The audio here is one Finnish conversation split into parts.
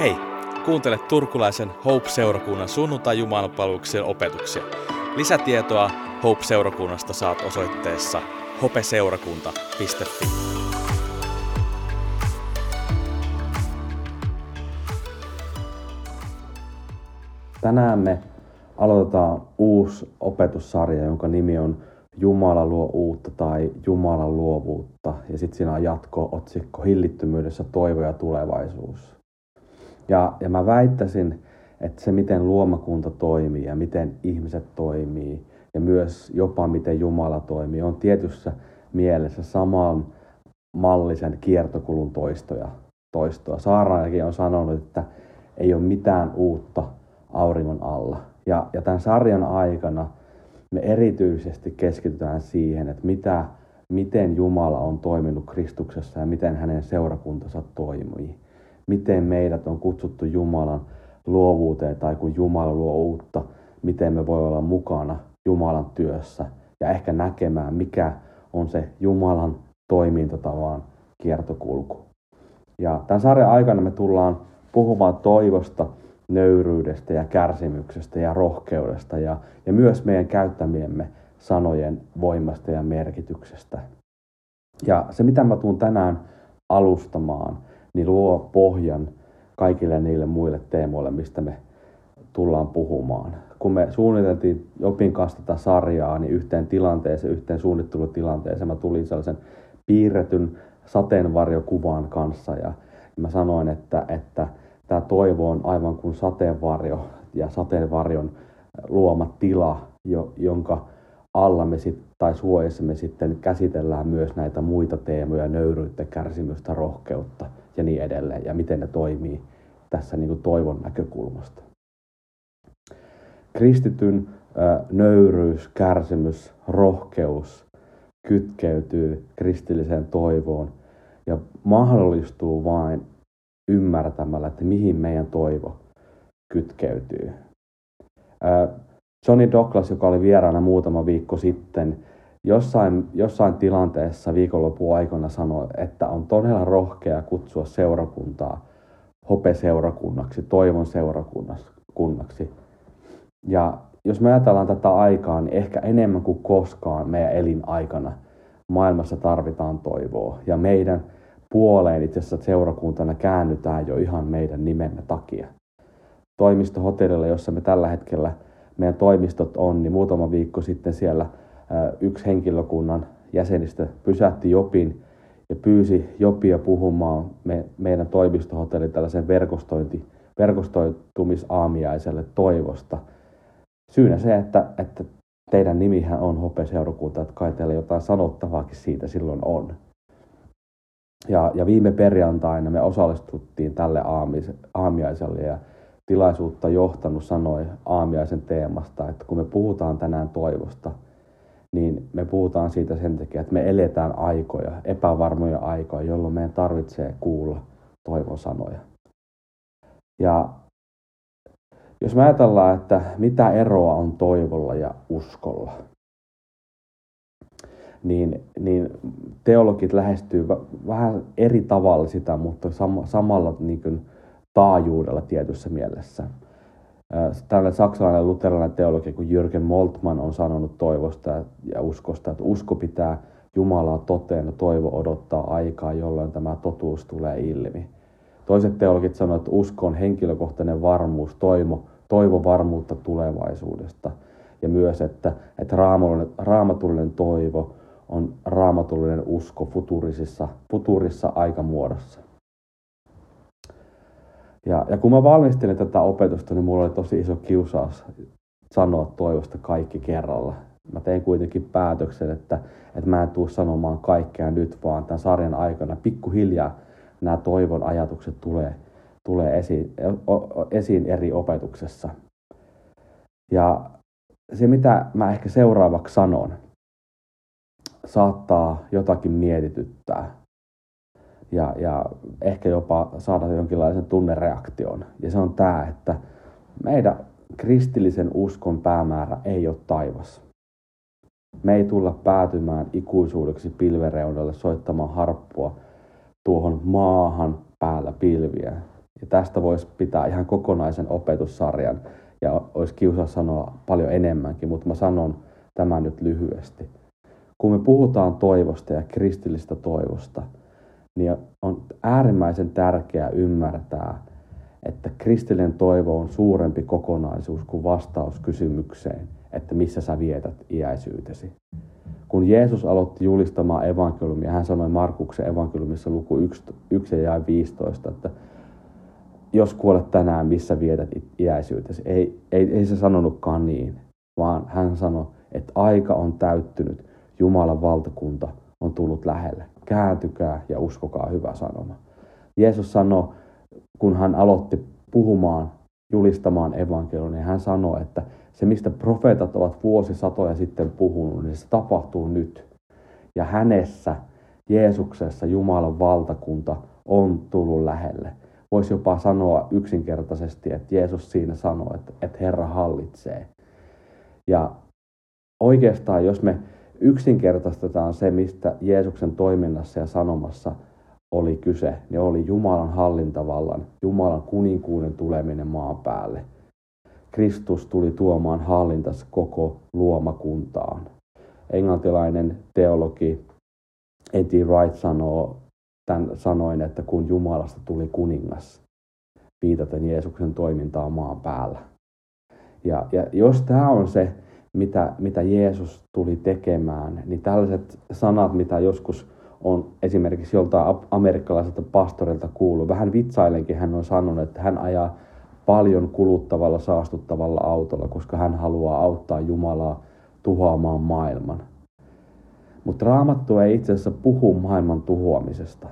Hei, kuuntele turkulaisen Hope-seurakunnan sunnuntai jumalapalveluksen opetuksia. Lisätietoa Hope-seurakunnasta saat osoitteessa hopeseurakunta.fi. Tänään me aloitetaan uusi opetussarja, jonka nimi on Jumala luo uutta tai Jumalan luovuutta. Ja sitten siinä on jatko-otsikko Hillittömyydessä toivo ja tulevaisuus. Ja, ja mä väittäisin, että se miten luomakunta toimii ja miten ihmiset toimii ja myös jopa miten Jumala toimii on tietyssä mielessä saman mallisen kiertokulun toistoja. toistoa. Saarnaajakin on sanonut, että ei ole mitään uutta auringon alla. Ja, ja tämän sarjan aikana me erityisesti keskitytään siihen, että mitä, miten Jumala on toiminut Kristuksessa ja miten hänen seurakuntansa toimii miten meidät on kutsuttu Jumalan luovuuteen tai kun Jumala luo uutta, miten me voi olla mukana Jumalan työssä ja ehkä näkemään, mikä on se Jumalan toimintatavan kiertokulku. Ja tämän sarjan aikana me tullaan puhumaan toivosta, nöyryydestä ja kärsimyksestä ja rohkeudesta ja, ja myös meidän käyttämiemme sanojen voimasta ja merkityksestä. Ja se, mitä mä tuun tänään alustamaan, niin luo pohjan kaikille niille muille teemoille, mistä me tullaan puhumaan. Kun me suunniteltiin Jopin kanssa tätä sarjaa, niin yhteen tilanteeseen, yhteen suunnittelutilanteeseen mä tulin sellaisen piirretyn sateenvarjokuvan kanssa ja mä sanoin, että, että tämä toivo on aivan kuin sateenvarjo ja sateenvarjon luoma tila, jonka alla me sit, tai suojassa me sitten käsitellään myös näitä muita teemoja, nöyryyttä, kärsimystä, rohkeutta ja niin edelleen, ja miten ne toimii tässä niin kuin toivon näkökulmasta. Kristityn nöyryys, kärsimys, rohkeus kytkeytyy kristilliseen toivoon ja mahdollistuu vain ymmärtämällä, että mihin meidän toivo kytkeytyy. Johnny Douglas, joka oli vieraana muutama viikko sitten, jossain, jossain tilanteessa viikonlopun aikana sanoi, että on todella rohkea kutsua seurakuntaa hopeseurakunnaksi, toivon seurakunnaksi. Ja jos me ajatellaan tätä aikaa, niin ehkä enemmän kuin koskaan meidän elinaikana maailmassa tarvitaan toivoa. Ja meidän puoleen itse asiassa seurakuntana käännytään jo ihan meidän nimemme takia. Toimistohotellilla, jossa me tällä hetkellä meidän toimistot on, niin muutama viikko sitten siellä – yksi henkilökunnan jäsenistä pysähti Jopin ja pyysi Jopia puhumaan me, meidän toimistohotellin tällaisen verkostointi, verkostoitumisaamiaiselle toivosta. Syynä se, että, että teidän nimihän on hopeseurakunta, että kai teillä jotain sanottavaakin siitä silloin on. Ja, ja viime perjantaina me osallistuttiin tälle aamiaiselle ja tilaisuutta johtanut sanoi aamiaisen teemasta, että kun me puhutaan tänään toivosta – niin me puhutaan siitä sen takia, että me eletään aikoja, epävarmoja aikoja, jolloin meidän tarvitsee kuulla toivon sanoja. Ja jos me ajatellaan, että mitä eroa on toivolla ja uskolla, niin, niin teologit lähestyy vähän eri tavalla sitä, mutta sam- samalla niin kuin, taajuudella tietyssä mielessä. Tällainen saksalainen luterilainen teologi kuin Jürgen Moltmann on sanonut toivosta ja uskosta, että usko pitää Jumalaa toteen ja toivo odottaa aikaa, jolloin tämä totuus tulee ilmi. Toiset teologit sanoivat, että usko on henkilökohtainen varmuus, toivo, toivo varmuutta tulevaisuudesta. Ja myös, että, että raamatullinen toivo on raamatullinen usko futurisissa, futurissa aikamuodossa. Ja, ja kun mä valmistelin tätä opetusta, niin mulla oli tosi iso kiusaus sanoa toivosta kaikki kerralla. Mä tein kuitenkin päätöksen, että, että mä en tuu sanomaan kaikkea nyt, vaan tämän sarjan aikana pikkuhiljaa nämä toivon ajatukset tulee, tulee esiin, esiin eri opetuksessa. Ja se, mitä mä ehkä seuraavaksi sanon, saattaa jotakin mietityttää ja, ja ehkä jopa saada jonkinlaisen tunnereaktion. Ja se on tämä, että meidän kristillisen uskon päämäärä ei ole taivas. Me ei tulla päätymään ikuisuudeksi pilvereudalle soittamaan harppua tuohon maahan päällä pilviä. Ja tästä voisi pitää ihan kokonaisen opetussarjan ja olisi kiusa sanoa paljon enemmänkin, mutta mä sanon tämän nyt lyhyesti. Kun me puhutaan toivosta ja kristillistä toivosta, niin on äärimmäisen tärkeää ymmärtää, että kristillinen toivo on suurempi kokonaisuus kuin vastaus kysymykseen, että missä sä vietät iäisyytesi. Kun Jeesus aloitti julistamaan evankeliumia, hän sanoi Markuksen evankeliumissa luku 1, 1 ja 15, että jos kuolet tänään, missä vietät iäisyytesi. Ei, ei, ei se sanonutkaan niin, vaan hän sanoi, että aika on täyttynyt, Jumalan valtakunta on tullut lähelle. Kääntykää ja uskokaa hyvä sanoma. Jeesus sanoi, kun hän aloitti puhumaan, julistamaan evankeliumia, niin hän sanoi, että se mistä profeetat ovat vuosisatoja sitten puhunut, niin se tapahtuu nyt. Ja hänessä, Jeesuksessa, Jumalan valtakunta on tullut lähelle. Voisi jopa sanoa yksinkertaisesti, että Jeesus siinä sanoo, että, että Herra hallitsee. Ja oikeastaan, jos me yksinkertaistetaan se, mistä Jeesuksen toiminnassa ja sanomassa oli kyse, niin oli Jumalan hallintavallan, Jumalan kuninkuuden tuleminen maan päälle. Kristus tuli tuomaan hallintas koko luomakuntaan. Englantilainen teologi Eddie Wright sanoo tämän sanoin, että kun Jumalasta tuli kuningas, viitaten Jeesuksen toimintaa maan päällä. Ja, ja jos tämä on se, mitä, mitä Jeesus tuli tekemään, niin tällaiset sanat, mitä joskus on esimerkiksi joltain amerikkalaiselta pastorilta kuullut, vähän vitsailenkin hän on sanonut, että hän ajaa paljon kuluttavalla, saastuttavalla autolla, koska hän haluaa auttaa Jumalaa tuhoamaan maailman. Mutta raamattu ei itse asiassa puhu maailman tuhoamisesta.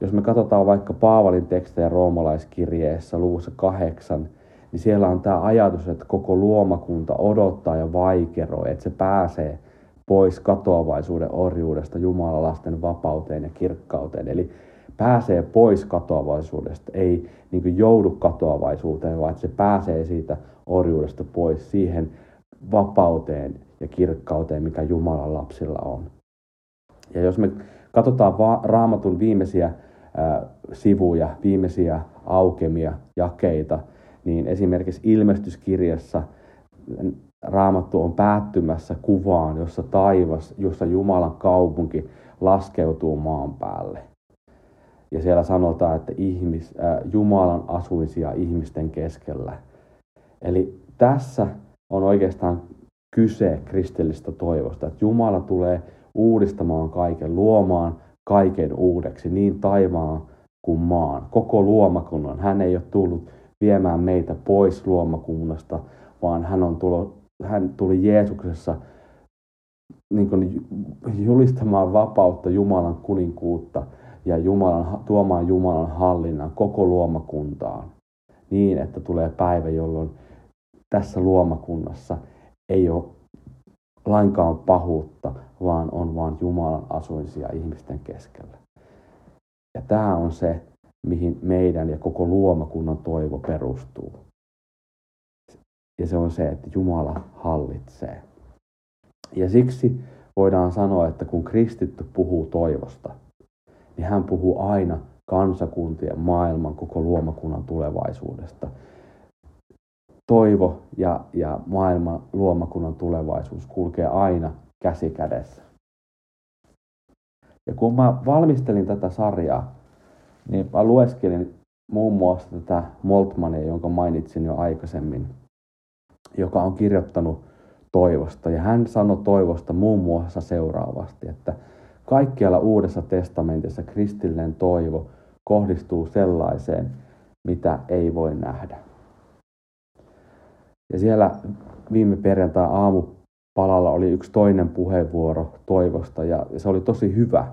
Jos me katsotaan vaikka Paavalin tekstejä roomalaiskirjeessä luvussa kahdeksan, niin siellä on tämä ajatus, että koko luomakunta odottaa ja vaikeroi, että se pääsee pois katoavaisuuden orjuudesta Jumalan lasten vapauteen ja kirkkauteen. Eli pääsee pois katoavaisuudesta, ei niin kuin joudu katoavaisuuteen, vaan että se pääsee siitä orjuudesta pois siihen vapauteen ja kirkkauteen, mikä Jumalan lapsilla on. Ja jos me katsotaan va- raamatun viimeisiä äh, sivuja, viimeisiä aukemia, jakeita, niin esimerkiksi ilmestyskirjassa raamattu on päättymässä kuvaan, jossa taivas, jossa Jumalan kaupunki laskeutuu maan päälle. Ja siellä sanotaan, että ihmis, äh, Jumalan asuisia ihmisten keskellä. Eli tässä on oikeastaan kyse kristillistä toivosta, että Jumala tulee uudistamaan kaiken, luomaan kaiken uudeksi, niin taivaan kuin maan, koko luomakunnan. Hän ei ole tullut viemään meitä pois luomakunnasta, vaan hän, on tullut, hän tuli Jeesuksessa niin kuin julistamaan vapautta Jumalan kuninkuutta ja Jumalan, tuomaan Jumalan hallinnan koko luomakuntaan niin, että tulee päivä, jolloin tässä luomakunnassa ei ole lainkaan pahuutta, vaan on vain Jumalan asuisia ihmisten keskellä. Ja tämä on se, mihin meidän ja koko luomakunnan toivo perustuu. Ja se on se, että Jumala hallitsee. Ja siksi voidaan sanoa, että kun kristitty puhuu toivosta, niin hän puhuu aina kansakuntien, maailman, koko luomakunnan tulevaisuudesta. Toivo ja, ja maailman luomakunnan tulevaisuus kulkee aina käsi kädessä. Ja kun mä valmistelin tätä sarjaa, niin mä lueskelin muun muassa tätä Moltmania, jonka mainitsin jo aikaisemmin, joka on kirjoittanut toivosta. Ja hän sanoi toivosta muun muassa seuraavasti, että kaikkialla Uudessa testamentissa kristillinen toivo kohdistuu sellaiseen, mitä ei voi nähdä. Ja siellä viime perjantai aamupalalla oli yksi toinen puheenvuoro toivosta ja se oli tosi hyvä.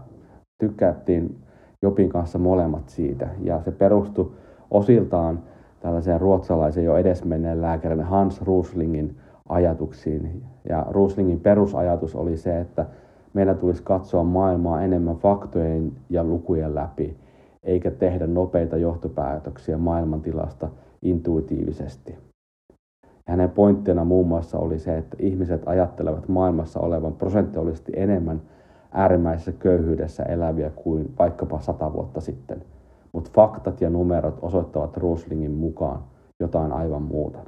Tykättiin Jopin kanssa molemmat siitä ja se perustui osiltaan tällaiseen ruotsalaisen jo edesmenneen lääkärin Hans Ruslingin ajatuksiin. Ja Ruslingin perusajatus oli se, että meidän tulisi katsoa maailmaa enemmän faktojen ja lukujen läpi, eikä tehdä nopeita johtopäätöksiä maailmantilasta intuitiivisesti. Hänen pointtina muun muassa oli se, että ihmiset ajattelevat maailmassa olevan prosentuaalisesti enemmän äärimmäisessä köyhyydessä eläviä kuin vaikkapa sata vuotta sitten. mutta faktat ja numerot osoittavat Roslingin mukaan jotain aivan muuta.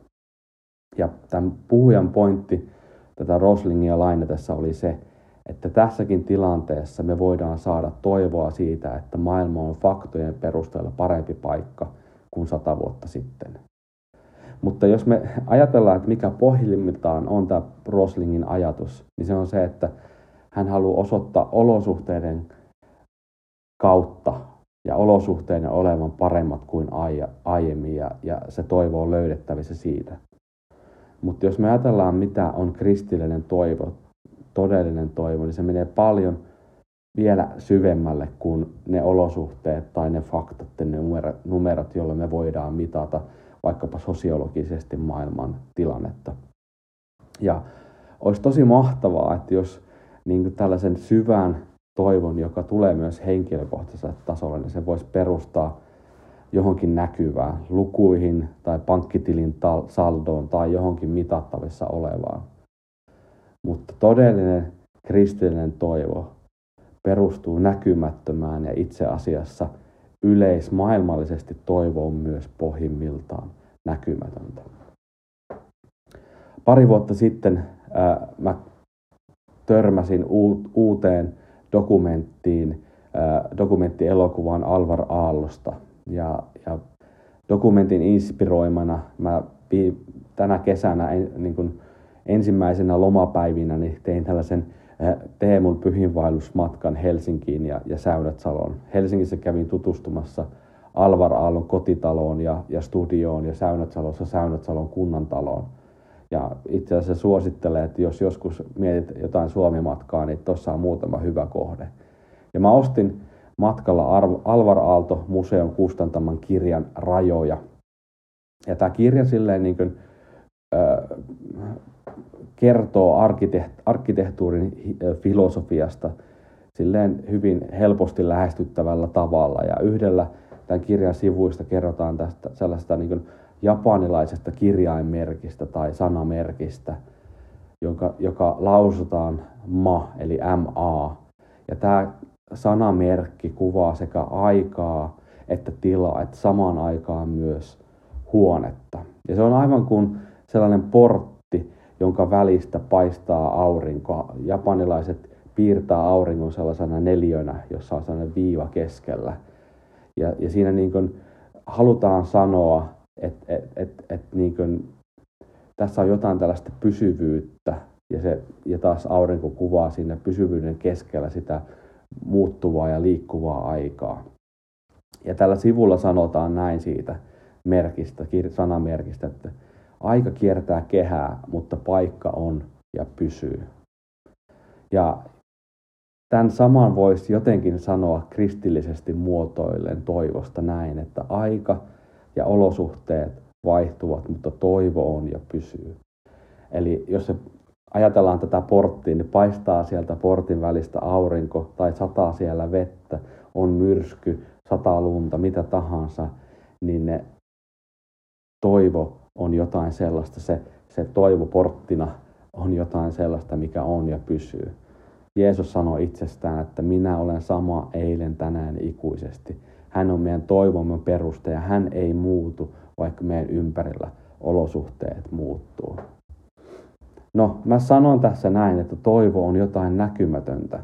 Ja tämän puhujan pointti tätä Roslingia lainatessa oli se, että tässäkin tilanteessa me voidaan saada toivoa siitä, että maailma on faktojen perusteella parempi paikka kuin sata vuotta sitten. Mutta jos me ajatellaan, että mikä pohjimmiltaan on tämä Roslingin ajatus, niin se on se, että hän haluaa osoittaa olosuhteiden kautta ja olosuhteiden olevan paremmat kuin aiemmin ja, ja se toivo on löydettävissä siitä. Mutta jos me ajatellaan, mitä on kristillinen toivo, todellinen toivo, niin se menee paljon vielä syvemmälle kuin ne olosuhteet tai ne faktat ne numerot, joilla me voidaan mitata vaikkapa sosiologisesti maailman tilannetta. Ja olisi tosi mahtavaa, että jos niin tällaisen syvän toivon, joka tulee myös henkilökohtaiselle tasolle, niin se voisi perustaa johonkin näkyvään, lukuihin tai pankkitilin saldoon tai johonkin mitattavissa olevaan. Mutta todellinen kristillinen toivo perustuu näkymättömään ja itse asiassa yleismaailmallisesti toivo on myös pohjimmiltaan näkymätöntä. Pari vuotta sitten ää, mä törmäsin uuteen dokumenttiin, dokumenttielokuvaan Alvar Aallosta. Ja, ja dokumentin inspiroimana mä tänä kesänä niin kuin ensimmäisenä lomapäivinä niin tein tällaisen Teemun pyhinvaellusmatkan Helsinkiin ja, ja Säynätsaloon. Helsingissä kävin tutustumassa Alvar Aallon kotitaloon ja, ja studioon ja Säynätsalossa Säynätsalon kunnantaloon – ja itse asiassa suosittelee, että jos joskus mietit jotain Suomi-matkaa, niin tuossa on muutama hyvä kohde. Ja mä ostin matkalla Alvar Aalto museon kustantaman kirjan Rajoja. Ja tämä kirja silleen niin kuin, äh, kertoo arkkiteht- arkkitehtuurin filosofiasta silleen hyvin helposti lähestyttävällä tavalla. Ja yhdellä tämän kirjan sivuista kerrotaan tästä sellaista niin kuin japanilaisesta kirjainmerkistä tai sanamerkistä, joka, joka lausutaan ma eli ma. Ja tämä sanamerkki kuvaa sekä aikaa että tilaa, että samaan aikaan myös huonetta. Ja se on aivan kuin sellainen portti, jonka välistä paistaa aurinko. Japanilaiset piirtää auringon sellaisena neljönä, jossa on sellainen viiva keskellä. Ja, ja siinä niin kuin halutaan sanoa, että et, et, et, niin kuin, tässä on jotain tällaista pysyvyyttä ja, se, ja taas aurinko kuvaa siinä pysyvyyden keskellä sitä muuttuvaa ja liikkuvaa aikaa. Ja tällä sivulla sanotaan näin siitä merkistä, sanamerkistä, että aika kiertää kehää, mutta paikka on ja pysyy. Ja tämän saman voisi jotenkin sanoa kristillisesti muotoillen toivosta näin, että aika ja olosuhteet vaihtuvat, mutta toivo on ja pysyy. Eli jos se ajatellaan tätä porttia, niin paistaa sieltä portin välistä aurinko tai sataa siellä vettä, on myrsky, sataa lunta, mitä tahansa, niin ne toivo on jotain sellaista, se, se toivo porttina on jotain sellaista, mikä on ja pysyy. Jeesus sanoi itsestään, että minä olen sama eilen, tänään, ikuisesti. Hän on meidän toivomme peruste ja hän ei muutu, vaikka meidän ympärillä olosuhteet muuttuu. No, mä sanon tässä näin, että toivo on jotain näkymätöntä,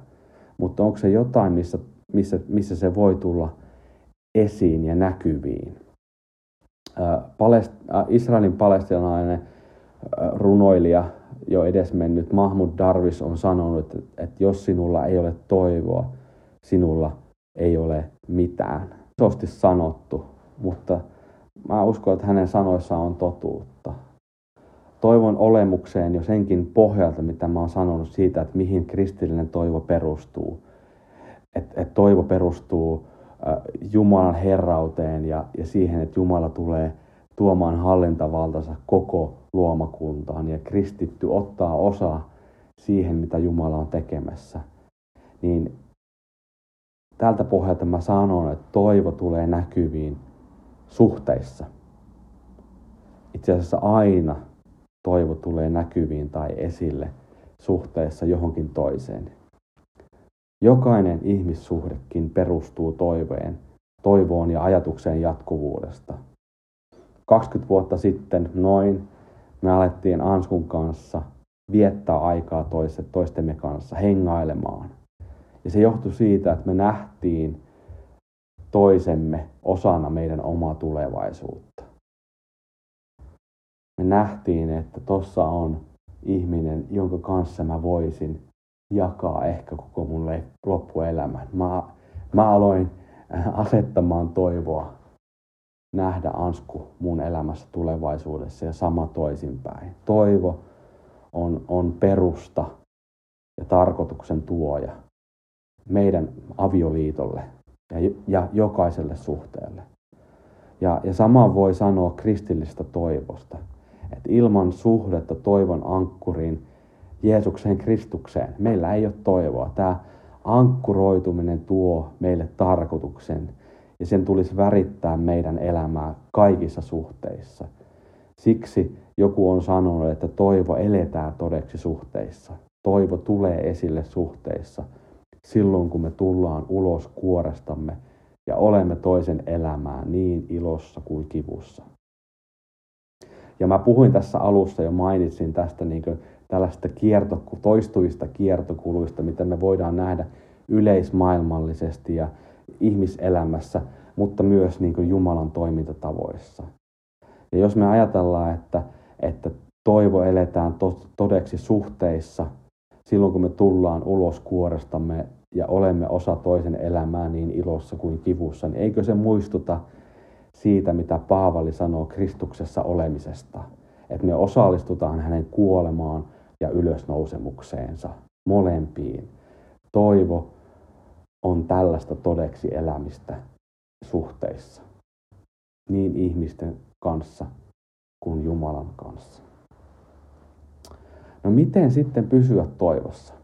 mutta onko se jotain, missä, missä, missä se voi tulla esiin ja näkyviin? Palest, Israelin palestinainen runoilija, jo edesmennyt Mahmud Darvis on sanonut, että jos sinulla ei ole toivoa, sinulla ei ole mitään. Isosti sanottu, mutta mä uskon, että hänen sanoissaan on totuutta. Toivon olemukseen jo senkin pohjalta, mitä mä oon sanonut siitä, että mihin kristillinen toivo perustuu. Että et toivo perustuu äh, Jumalan herrauteen ja, ja siihen, että Jumala tulee tuomaan hallintavaltansa koko luomakuntaan ja kristitty ottaa osa siihen, mitä Jumala on tekemässä. Niin tältä pohjalta mä sanon, että toivo tulee näkyviin suhteissa. Itse asiassa aina toivo tulee näkyviin tai esille suhteessa johonkin toiseen. Jokainen ihmissuhdekin perustuu toiveen, toivoon ja ajatukseen jatkuvuudesta. 20 vuotta sitten noin me alettiin Anskun kanssa viettää aikaa toistemme kanssa, hengailemaan. Ja se johtui siitä, että me nähtiin toisemme osana meidän omaa tulevaisuutta. Me nähtiin, että tossa on ihminen, jonka kanssa mä voisin jakaa ehkä koko mun loppuelämän. Mä, mä aloin äh, asettamaan toivoa nähdä Ansku mun elämässä tulevaisuudessa ja sama toisinpäin. Toivo on, on perusta ja tarkoituksen tuoja meidän avioliitolle ja, ja jokaiselle suhteelle. Ja, ja sama voi sanoa kristillistä toivosta. Että ilman suhdetta toivon ankkuriin Jeesukseen Kristukseen meillä ei ole toivoa. Tämä ankkuroituminen tuo meille tarkoituksen ja sen tulisi värittää meidän elämää kaikissa suhteissa. Siksi joku on sanonut, että toivo eletää todeksi suhteissa. Toivo tulee esille suhteissa silloin, kun me tullaan ulos kuorestamme ja olemme toisen elämää niin ilossa kuin kivussa. Ja mä puhuin tässä alussa jo mainitsin tästä niin tällaista kierto, toistuvista kiertokuluista, mitä me voidaan nähdä yleismaailmallisesti ja ihmiselämässä, mutta myös niin Jumalan toimintatavoissa. Ja jos me ajatellaan, että, että toivo eletään to, todeksi suhteissa, silloin kun me tullaan ulos kuorestamme ja olemme osa toisen elämää niin ilossa kuin kivussa, niin eikö se muistuta siitä, mitä Paavali sanoo Kristuksessa olemisesta? Että me osallistutaan hänen kuolemaan ja ylösnousemukseensa molempiin. Toivo on tällaista todeksi elämistä suhteissa, niin ihmisten kanssa kuin Jumalan kanssa. No miten sitten pysyä toivossa?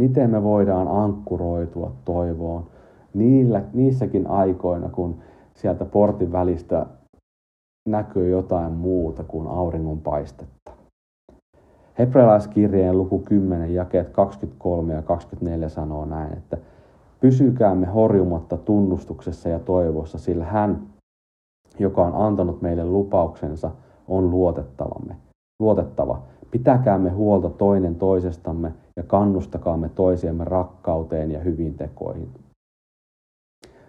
Miten me voidaan ankkuroitua toivoon niillä, niissäkin aikoina, kun sieltä portin välistä näkyy jotain muuta kuin auringon paistetta? Hebrealaiskirjeen luku 10, jakeet 23 ja 24 sanoo näin, että Pysykäämme horjumatta tunnustuksessa ja toivossa, sillä hän, joka on antanut meille lupauksensa, on luotettavamme. Luotettava. Pitäkäämme huolta toinen toisestamme ja kannustakaamme toisiamme rakkauteen ja hyvin tekoihin.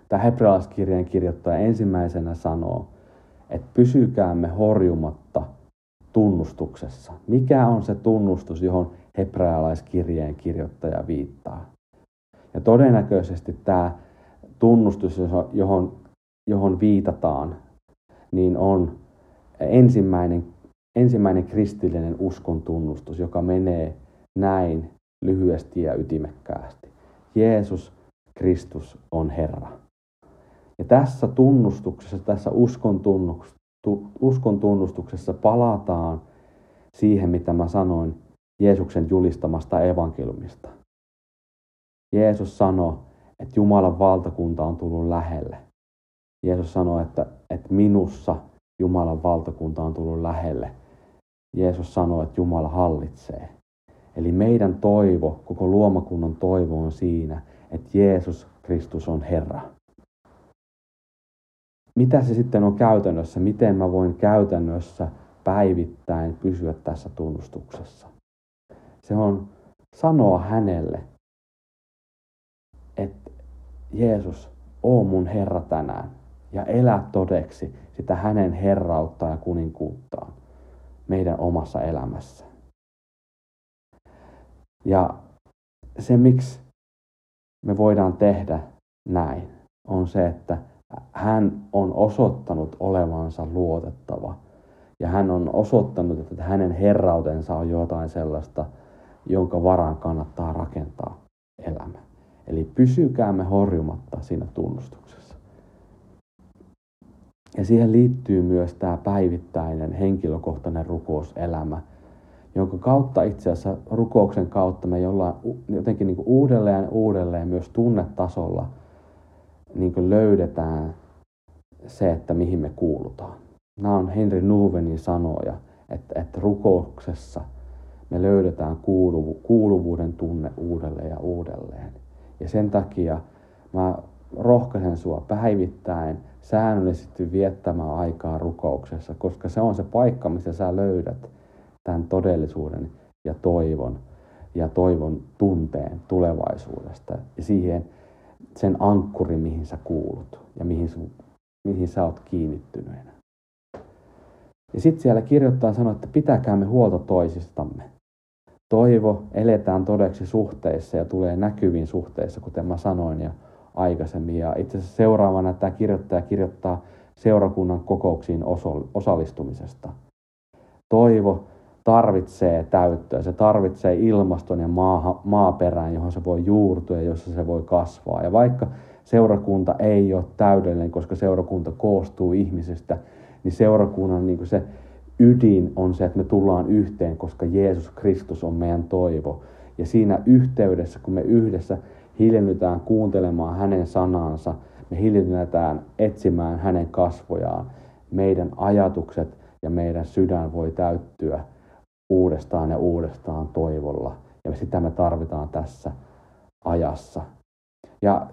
Tämä hebrealaiskirjeen kirjoittaja ensimmäisenä sanoo, että pysykäämme horjumatta tunnustuksessa. Mikä on se tunnustus, johon hebrealaiskirjeen kirjoittaja viittaa? Ja todennäköisesti tämä tunnustus, johon, johon viitataan, niin on ensimmäinen, ensimmäinen kristillinen uskon tunnustus, joka menee näin lyhyesti ja ytimekkäästi. Jeesus Kristus on Herra. Ja tässä tunnustuksessa, tässä uskon, uskon tunnustuksessa palataan siihen, mitä mä sanoin Jeesuksen julistamasta evankeliumista. Jeesus sanoi, että Jumalan valtakunta on tullut lähelle. Jeesus sanoi, että, että minussa Jumalan valtakunta on tullut lähelle. Jeesus sanoi, että Jumala hallitsee. Eli meidän toivo, koko luomakunnan toivo on siinä, että Jeesus Kristus on Herra. Mitä se sitten on käytännössä? Miten mä voin käytännössä päivittäin pysyä tässä tunnustuksessa? Se on sanoa hänelle, että Jeesus, oo mun Herra tänään ja elä todeksi sitä hänen herrautta ja kuninkuuttaan meidän omassa elämässä. Ja se, miksi me voidaan tehdä näin, on se, että hän on osoittanut olevansa luotettava. Ja hän on osoittanut, että hänen herrautensa on jotain sellaista, jonka varaan kannattaa rakentaa elämä. Eli pysykäämme horjumatta siinä tunnustuksessa. Ja siihen liittyy myös tämä päivittäinen henkilökohtainen rukouselämä, jonka kautta itse asiassa rukouksen kautta me jollain jotenkin niin uudelleen uudelleen myös tunnetasolla niin löydetään se, että mihin me kuulutaan. Nämä on Henry Nuvenin sanoja, että, että rukouksessa me löydetään kuuluvu, kuuluvuuden tunne uudelleen ja uudelleen. Ja sen takia mä rohkaisen sua päivittäin säännöllisesti viettämään aikaa rukouksessa, koska se on se paikka, missä sä löydät tämän todellisuuden ja toivon ja toivon tunteen tulevaisuudesta ja siihen sen ankkuri, mihin sä kuulut ja mihin, sun, mihin sä oot kiinnittynyt. Ja sitten siellä kirjoittaa sanoa, että pitäkäämme huolta toisistamme. Toivo eletään todeksi suhteissa ja tulee näkyviin suhteissa, kuten mä sanoin ja aikaisemmin. Ja itse asiassa seuraavana tämä kirjoittaja kirjoittaa seurakunnan kokouksiin osallistumisesta. Toivo tarvitsee täyttöä, se tarvitsee ilmaston ja maaha, maaperään, johon se voi juurtua ja jossa se voi kasvaa. Ja vaikka seurakunta ei ole täydellinen, koska seurakunta koostuu ihmisistä, niin seurakunnan niin se ydin on se, että me tullaan yhteen, koska Jeesus Kristus on meidän toivo. Ja siinä yhteydessä, kun me yhdessä hiljennytään kuuntelemaan hänen sanansa, me hiljennytään etsimään hänen kasvojaan, meidän ajatukset ja meidän sydän voi täyttyä uudestaan ja uudestaan toivolla. Ja sitä me tarvitaan tässä ajassa. Ja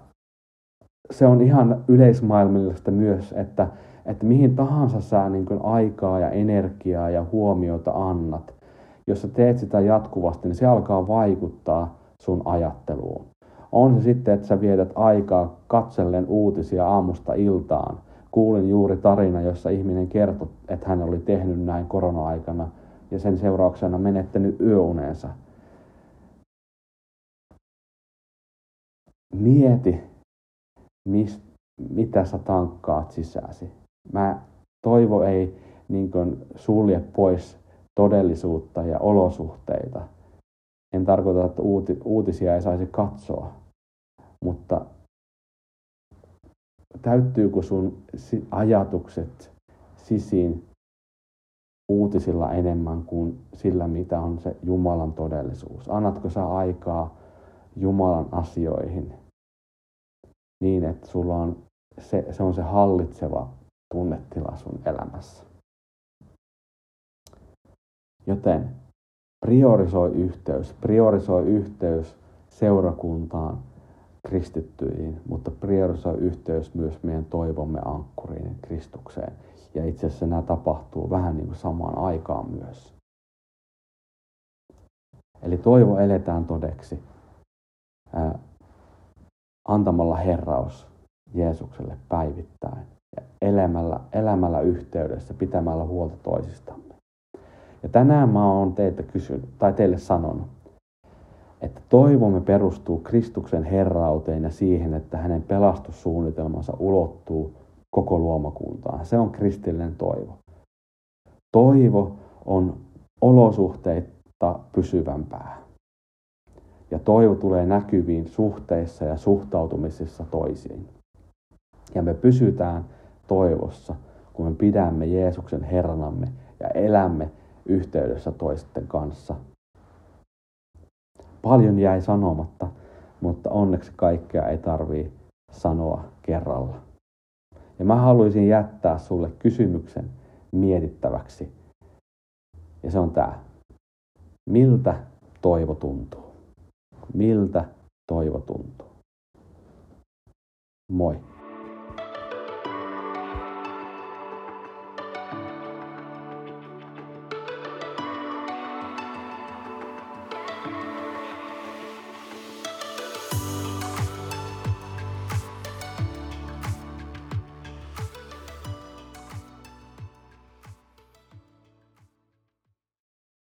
se on ihan yleismaailmallista myös, että, että mihin tahansa sä niin kuin aikaa ja energiaa ja huomiota annat, jos sä teet sitä jatkuvasti, niin se alkaa vaikuttaa sun ajatteluun. On se sitten, että sä vietät aikaa katsellen uutisia aamusta iltaan. Kuulin juuri tarina, jossa ihminen kertoi, että hän oli tehnyt näin korona-aikana ja sen seurauksena menettänyt yöuneensa. Mieti, mist, mitä sä tankkaat sisäsi. Mä toivo ei niin kuin, sulje pois todellisuutta ja olosuhteita. En tarkoita, että uuti, uutisia ei saisi katsoa, mutta täyttyykö sun ajatukset sisiin uutisilla enemmän kuin sillä, mitä on se Jumalan todellisuus? Annatko sä aikaa Jumalan asioihin niin, että sulla on se, se on se hallitseva tunnetila sun elämässä. Joten priorisoi yhteys, priorisoi yhteys seurakuntaan, kristittyihin, mutta priorisoi yhteys myös meidän toivomme ankkuriin Kristukseen. Ja itse asiassa nämä tapahtuu vähän niin kuin samaan aikaan myös. Eli toivo eletään todeksi ää, antamalla herraus Jeesukselle päivittäin ja elämällä, elämällä yhteydessä, pitämällä huolta toisistamme. Ja tänään mä oon teiltä kysynyt, tai teille sanonut, että toivomme perustuu Kristuksen herrauteen ja siihen, että hänen pelastussuunnitelmansa ulottuu koko luomakuntaan. Se on kristillinen toivo. Toivo on olosuhteita pysyvämpää. Ja toivo tulee näkyviin suhteissa ja suhtautumisissa toisiin. Ja me pysytään toivossa, kun me pidämme Jeesuksen Herranamme ja elämme yhteydessä toisten kanssa. Paljon jäi sanomatta, mutta onneksi kaikkea ei tarvii sanoa kerralla. Ja mä haluaisin jättää sulle kysymyksen mietittäväksi. Ja se on tämä. Miltä toivo tuntuu? Miltä toivo tuntuu? Moi!